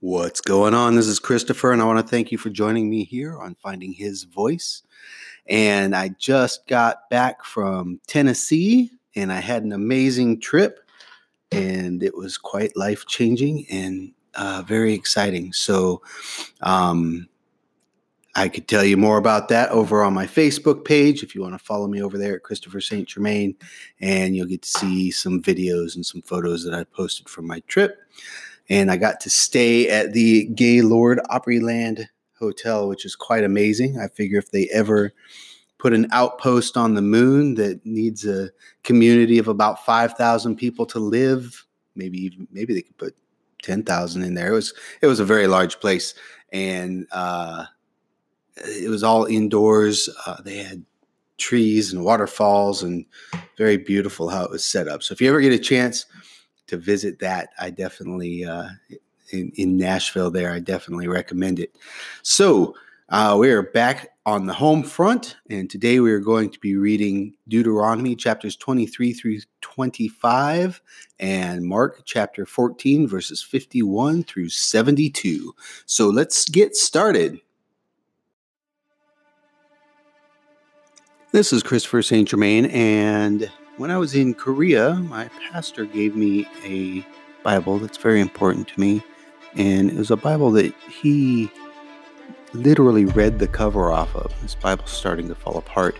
What's going on? This is Christopher, and I want to thank you for joining me here on Finding His Voice. And I just got back from Tennessee, and I had an amazing trip, and it was quite life changing and uh, very exciting. So, um, I could tell you more about that over on my Facebook page if you want to follow me over there at Christopher St. Germain, and you'll get to see some videos and some photos that I posted from my trip. And I got to stay at the Gaylord Opryland Hotel, which is quite amazing. I figure if they ever put an outpost on the moon that needs a community of about 5,000 people to live, maybe even, maybe they could put 10,000 in there. It was it was a very large place and uh it was all indoors. Uh, they had trees and waterfalls and very beautiful how it was set up. So if you ever get a chance to visit that, I definitely uh, in, in, Nashville there, I definitely recommend it. So uh, we are back on the home front, and today we are going to be reading Deuteronomy chapters 23 through 25 and Mark chapter 14 verses 51 through 72. So let's get started. This is Christopher St. Germain, and when I was in Korea, my pastor gave me a Bible that's very important to me, and it was a Bible that he literally read the cover off of. This Bible's starting to fall apart.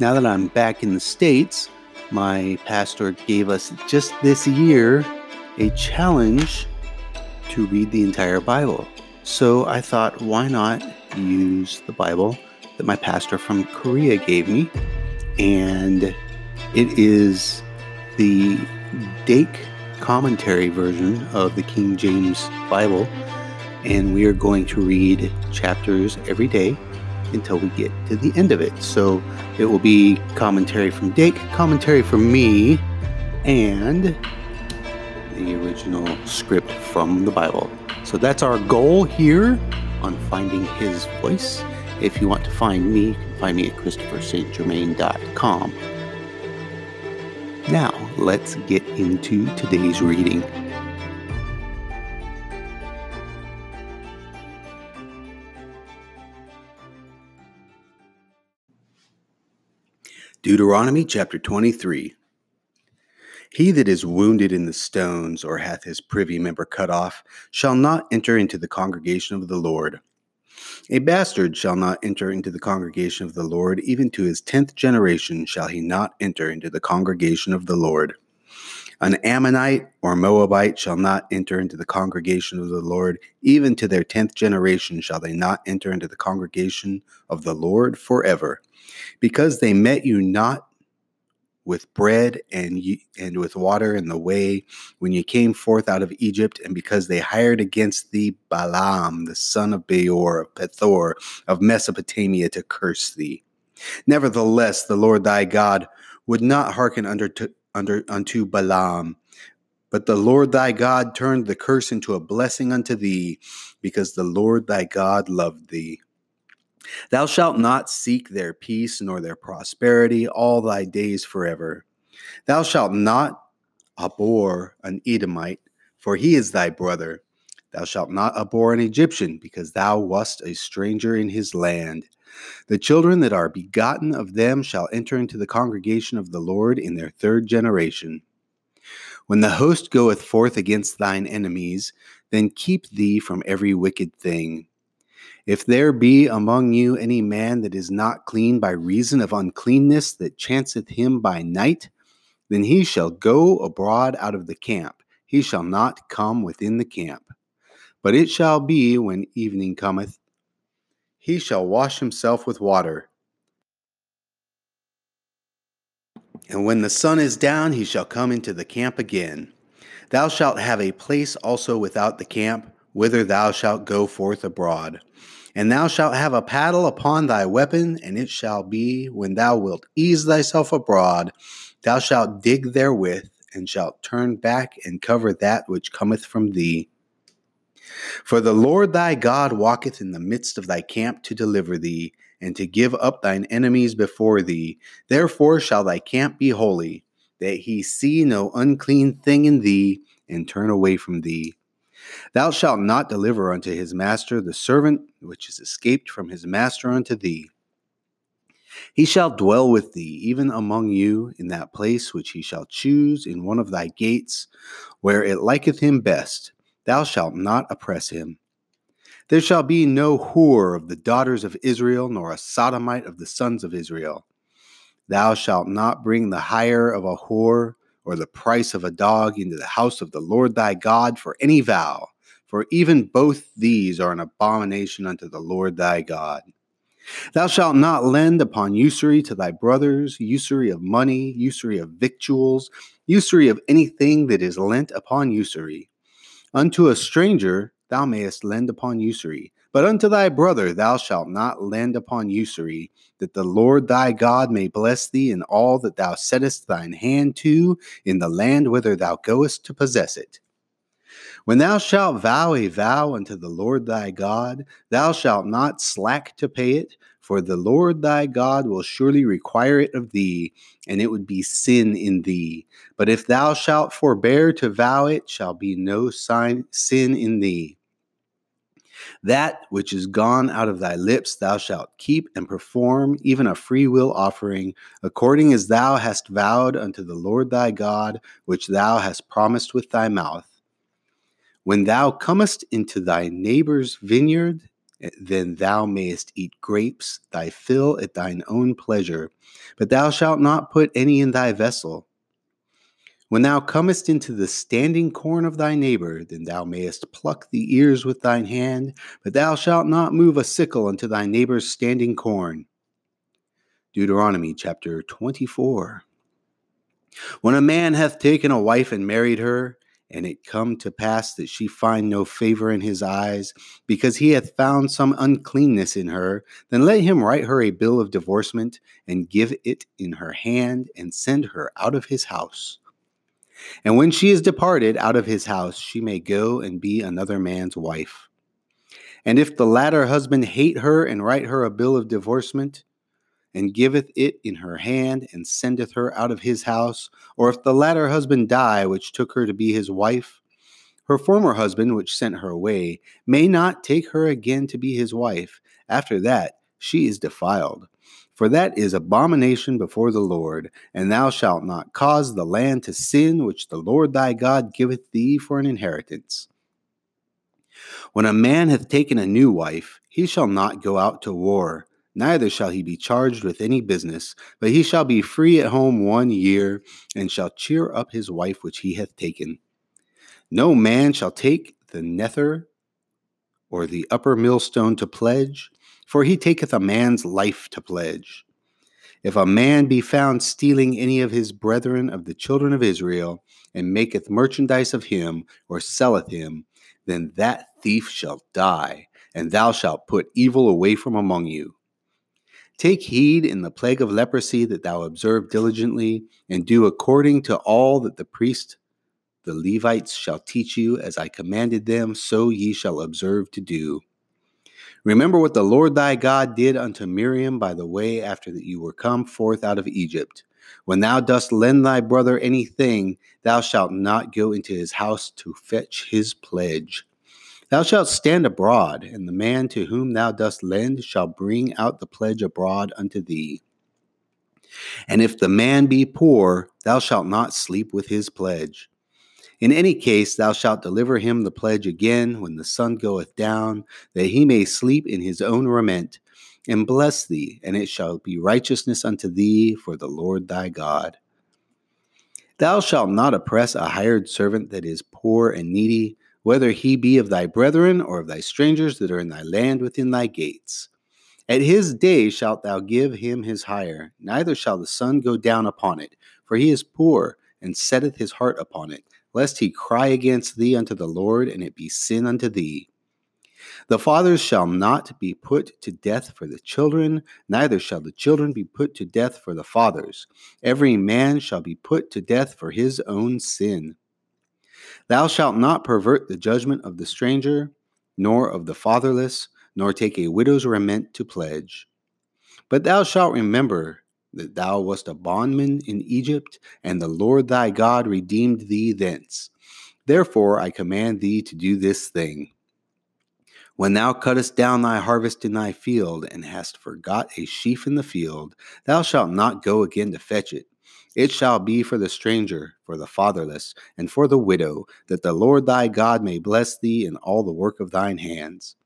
Now that I'm back in the States, my pastor gave us just this year a challenge to read the entire Bible. So I thought, why not use the Bible that my pastor from Korea gave me. And it is the Dake commentary version of the King James Bible. And we are going to read chapters every day until we get to the end of it. So it will be commentary from Dake, commentary from me, and the original script from the Bible. So that's our goal here on finding his voice. If you want to find me, you can find me at ChristopherSt.Germain.com. Now, let's get into today's reading. Deuteronomy chapter 23. He that is wounded in the stones, or hath his privy member cut off, shall not enter into the congregation of the Lord. A bastard shall not enter into the congregation of the Lord, even to his tenth generation shall he not enter into the congregation of the Lord. An Ammonite or Moabite shall not enter into the congregation of the Lord, even to their tenth generation shall they not enter into the congregation of the Lord forever, because they met you not with bread and and with water in the way when you came forth out of Egypt, and because they hired against thee Balaam, the son of Beor of Pethor of Mesopotamia, to curse thee. Nevertheless, the Lord thy God would not hearken under under unto Balaam, but the Lord thy God turned the curse into a blessing unto thee, because the Lord thy God loved thee. Thou shalt not seek their peace nor their prosperity all thy days forever. Thou shalt not abhor an Edomite, for he is thy brother. Thou shalt not abhor an Egyptian, because thou wast a stranger in his land. The children that are begotten of them shall enter into the congregation of the Lord in their third generation. When the host goeth forth against thine enemies, then keep thee from every wicked thing. If there be among you any man that is not clean by reason of uncleanness that chanceth him by night, then he shall go abroad out of the camp. He shall not come within the camp. But it shall be when evening cometh, he shall wash himself with water. And when the sun is down, he shall come into the camp again. Thou shalt have a place also without the camp, whither thou shalt go forth abroad. And thou shalt have a paddle upon thy weapon, and it shall be when thou wilt ease thyself abroad, thou shalt dig therewith, and shalt turn back and cover that which cometh from thee. For the Lord thy God walketh in the midst of thy camp to deliver thee, and to give up thine enemies before thee. Therefore shall thy camp be holy, that he see no unclean thing in thee, and turn away from thee. Thou shalt not deliver unto his master the servant which is escaped from his master unto thee. He shall dwell with thee, even among you, in that place which he shall choose in one of thy gates, where it liketh him best. Thou shalt not oppress him. There shall be no whore of the daughters of Israel, nor a sodomite of the sons of Israel. Thou shalt not bring the hire of a whore or the price of a dog into the house of the Lord thy God for any vow, for even both these are an abomination unto the Lord thy God. Thou shalt not lend upon usury to thy brothers, usury of money, usury of victuals, usury of anything that is lent upon usury. Unto a stranger thou mayest lend upon usury, but unto thy brother thou shalt not lend upon usury, that the Lord thy God may bless thee in all that thou settest thine hand to in the land whither thou goest to possess it. When thou shalt vow a vow unto the Lord thy God, thou shalt not slack to pay it, for the Lord thy God will surely require it of thee, and it would be sin in thee. But if thou shalt forbear to vow it, shall be no sin in thee. That which is gone out of thy lips thou shalt keep and perform, even a free will offering, according as thou hast vowed unto the Lord thy God, which thou hast promised with thy mouth. When thou comest into thy neighbor's vineyard, eh, then thou mayest eat grapes, thy fill at thine own pleasure, but thou shalt not put any in thy vessel. When thou comest into the standing corn of thy neighbor, then thou mayest pluck the ears with thine hand, but thou shalt not move a sickle unto thy neighbor's standing corn. Deuteronomy chapter 24. When a man hath taken a wife and married her, and it come to pass that she find no favor in his eyes, because he hath found some uncleanness in her, then let him write her a bill of divorcement, and give it in her hand, and send her out of his house. And when she is departed out of his house, she may go and be another man's wife. And if the latter husband hate her and write her a bill of divorcement, and giveth it in her hand, and sendeth her out of his house, or if the latter husband die, which took her to be his wife, her former husband, which sent her away, may not take her again to be his wife. After that, she is defiled. For that is abomination before the Lord, and thou shalt not cause the land to sin which the Lord thy God giveth thee for an inheritance. When a man hath taken a new wife, he shall not go out to war neither shall he be charged with any business, but he shall be free at home one year, and shall cheer up his wife which he hath taken. No man shall take the nether or the upper millstone to pledge, for he taketh a man's life to pledge. If a man be found stealing any of his brethren of the children of Israel, and maketh merchandise of him, or selleth him, then that thief shall die, and thou shalt put evil away from among you. Take heed in the plague of leprosy that thou observe diligently, and do according to all that the priest, the Levites, shall teach you, as I commanded them, so ye shall observe to do. Remember what the Lord thy God did unto Miriam by the way after that you were come forth out of Egypt. When thou dost lend thy brother anything, thou shalt not go into his house to fetch his pledge. Thou shalt stand abroad, and the man to whom thou dost lend shall bring out the pledge abroad unto thee. And if the man be poor, thou shalt not sleep with his pledge. In any case, thou shalt deliver him the pledge again when the sun goeth down, that he may sleep in his own raiment, and bless thee, and it shall be righteousness unto thee for the Lord thy God. Thou shalt not oppress a hired servant that is poor and needy whether he be of thy brethren or of thy strangers that are in thy land within thy gates. At his day shalt thou give him his hire, neither shall the sun go down upon it, for he is poor, and setteth his heart upon it, lest he cry against thee unto the Lord, and it be sin unto thee. The fathers shall not be put to death for the children, neither shall the children be put to death for the fathers. Every man shall be put to death for his own sin. Thou shalt not pervert the judgment of the stranger, nor of the fatherless, nor take a widow's raiment to pledge. But thou shalt remember that thou wast a bondman in Egypt, and the Lord thy God redeemed thee thence. Therefore I command thee to do this thing. When thou cuttest down thy harvest in thy field, and hast forgot a sheaf in the field, thou shalt not go again to fetch it. It shall be for the stranger, for the fatherless, and for the widow, that the Lord thy God may bless thee in all the work of thine hands.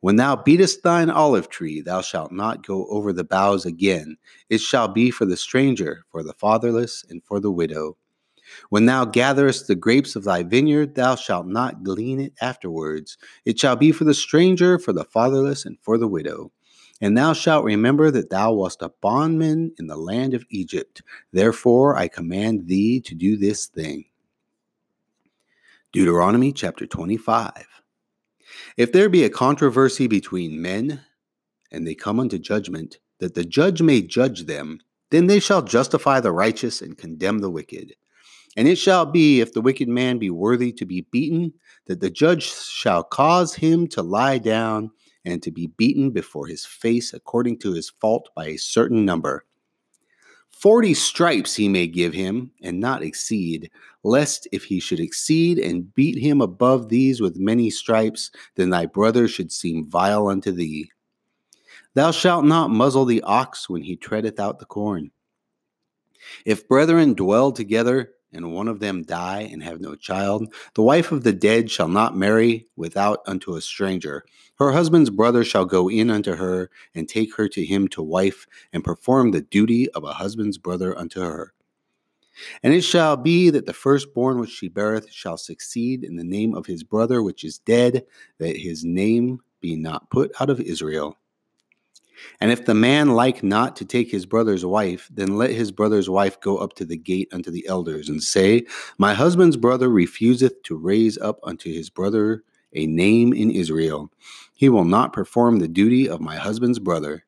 When thou beatest thine olive tree, thou shalt not go over the boughs again. It shall be for the stranger, for the fatherless, and for the widow. When thou gatherest the grapes of thy vineyard, thou shalt not glean it afterwards. It shall be for the stranger, for the fatherless, and for the widow. And thou shalt remember that thou wast a bondman in the land of Egypt. Therefore I command thee to do this thing. Deuteronomy chapter 25. If there be a controversy between men, and they come unto judgment, that the judge may judge them, then they shall justify the righteous and condemn the wicked. And it shall be, if the wicked man be worthy to be beaten, that the judge shall cause him to lie down and to be beaten before his face according to his fault by a certain number. Forty stripes he may give him, and not exceed, lest if he should exceed and beat him above these with many stripes, then thy brother should seem vile unto thee. Thou shalt not muzzle the ox when he treadeth out the corn. If brethren dwell together, and one of them die and have no child, the wife of the dead shall not marry without unto a stranger. Her husband's brother shall go in unto her and take her to him to wife and perform the duty of a husband's brother unto her. And it shall be that the firstborn which she beareth shall succeed in the name of his brother which is dead, that his name be not put out of Israel. And if the man like not to take his brother's wife, then let his brother's wife go up to the gate unto the elders, and say, My husband's brother refuseth to raise up unto his brother a name in Israel. He will not perform the duty of my husband's brother.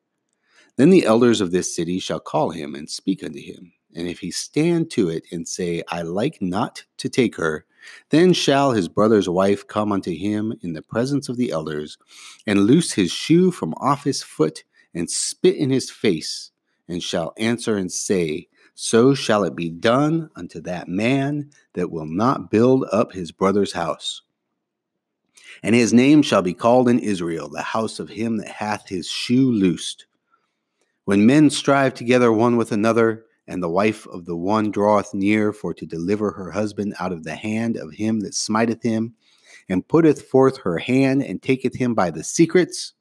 Then the elders of this city shall call him and speak unto him. And if he stand to it and say, I like not to take her, then shall his brother's wife come unto him in the presence of the elders, and loose his shoe from off his foot, and spit in his face, and shall answer and say, So shall it be done unto that man that will not build up his brother's house. And his name shall be called in Israel, the house of him that hath his shoe loosed. When men strive together one with another, and the wife of the one draweth near for to deliver her husband out of the hand of him that smiteth him, and putteth forth her hand and taketh him by the secrets,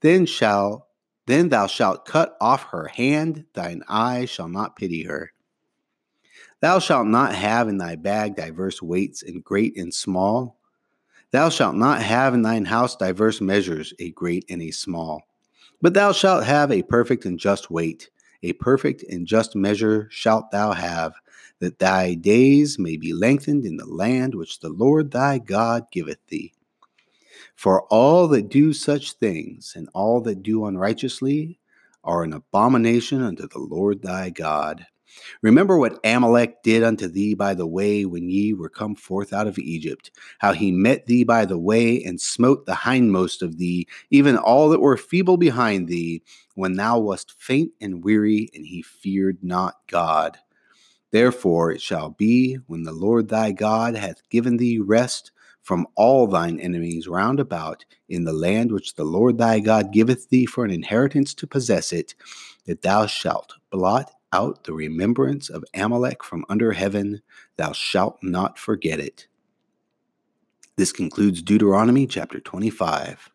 then shall then thou shalt cut off her hand, thine eye shall not pity her. Thou shalt not have in thy bag diverse weights, and great and small. Thou shalt not have in thine house diverse measures, a great and a small. But thou shalt have a perfect and just weight, a perfect and just measure shalt thou have, that thy days may be lengthened in the land which the Lord thy God giveth thee. For all that do such things, and all that do unrighteously, are an abomination unto the Lord thy God. Remember what Amalek did unto thee by the way when ye were come forth out of Egypt, how he met thee by the way and smote the hindmost of thee, even all that were feeble behind thee, when thou wast faint and weary, and he feared not God. Therefore it shall be, when the Lord thy God hath given thee rest from all thine enemies round about in the land which the Lord thy God giveth thee for an inheritance to possess it, that thou shalt blot out the remembrance of Amalek from under heaven, thou shalt not forget it. This concludes Deuteronomy chapter 25.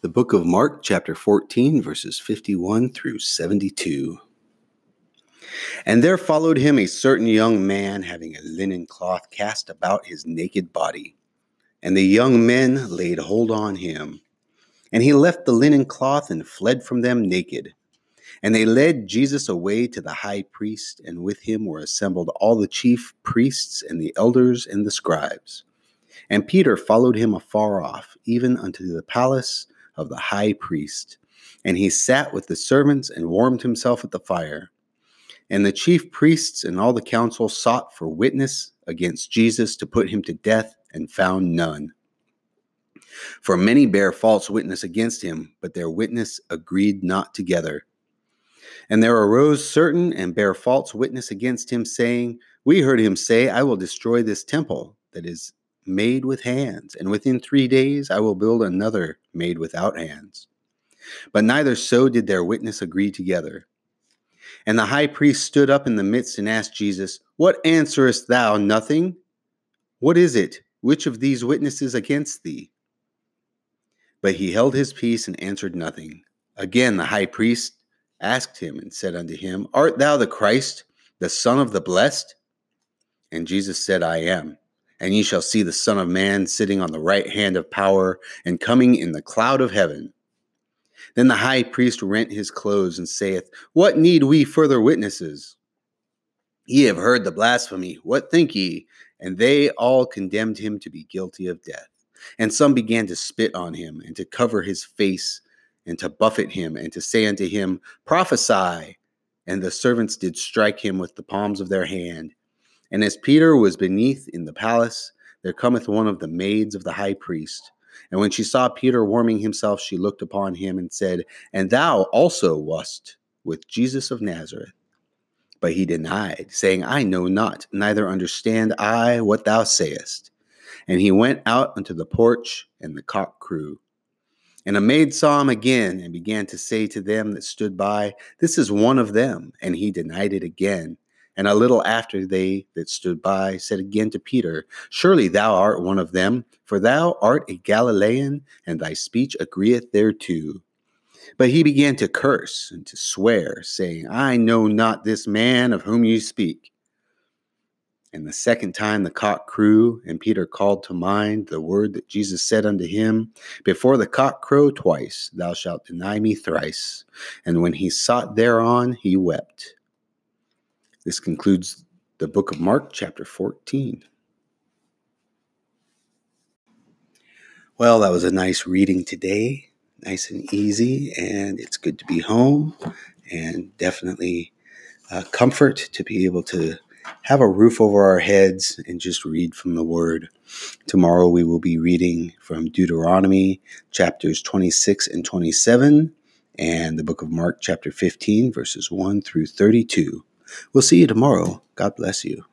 The book of Mark, chapter 14, verses 51 through 72. And there followed him a certain young man having a linen cloth cast about his naked body. And the young men laid hold on him. And he left the linen cloth and fled from them naked. And they led Jesus away to the high priest, and with him were assembled all the chief priests and the elders and the scribes. And Peter followed him afar off, even unto the palace of the high priest. And he sat with the servants and warmed himself at the fire. And the chief priests and all the council sought for witness against Jesus to put him to death and found none. For many bare false witness against him, but their witness agreed not together. And there arose certain and bare false witness against him, saying, We heard him say, I will destroy this temple that is made with hands, and within three days I will build another made without hands. But neither so did their witness agree together. And the high priest stood up in the midst and asked Jesus, What answerest thou? Nothing? What is it? Which of these witnesses against thee? But he held his peace and answered nothing. Again the high priest asked him and said unto him, Art thou the Christ, the Son of the Blessed? And Jesus said, I am. And ye shall see the Son of Man sitting on the right hand of power and coming in the cloud of heaven. Then the high priest rent his clothes and saith, What need we further witnesses? Ye have heard the blasphemy. What think ye? And they all condemned him to be guilty of death. And some began to spit on him, and to cover his face, and to buffet him, and to say unto him, Prophesy. And the servants did strike him with the palms of their hand. And as Peter was beneath in the palace, there cometh one of the maids of the high priest. And when she saw Peter warming himself, she looked upon him and said, And thou also wast with Jesus of Nazareth. But he denied, saying, I know not, neither understand I what thou sayest. And he went out unto the porch, and the cock crew. And a maid saw him again, and began to say to them that stood by, This is one of them. And he denied it again. And a little after, they that stood by said again to Peter, Surely thou art one of them, for thou art a Galilean, and thy speech agreeth thereto. But he began to curse and to swear, saying, I know not this man of whom you speak. And the second time the cock crew, and Peter called to mind the word that Jesus said unto him, Before the cock crow twice, thou shalt deny me thrice. And when he sought thereon, he wept. This concludes the book of Mark, chapter 14. Well, that was a nice reading today, nice and easy, and it's good to be home and definitely uh, comfort to be able to have a roof over our heads and just read from the Word. Tomorrow we will be reading from Deuteronomy chapters 26 and 27 and the book of Mark chapter 15, verses 1 through 32. We'll see you tomorrow. God bless you.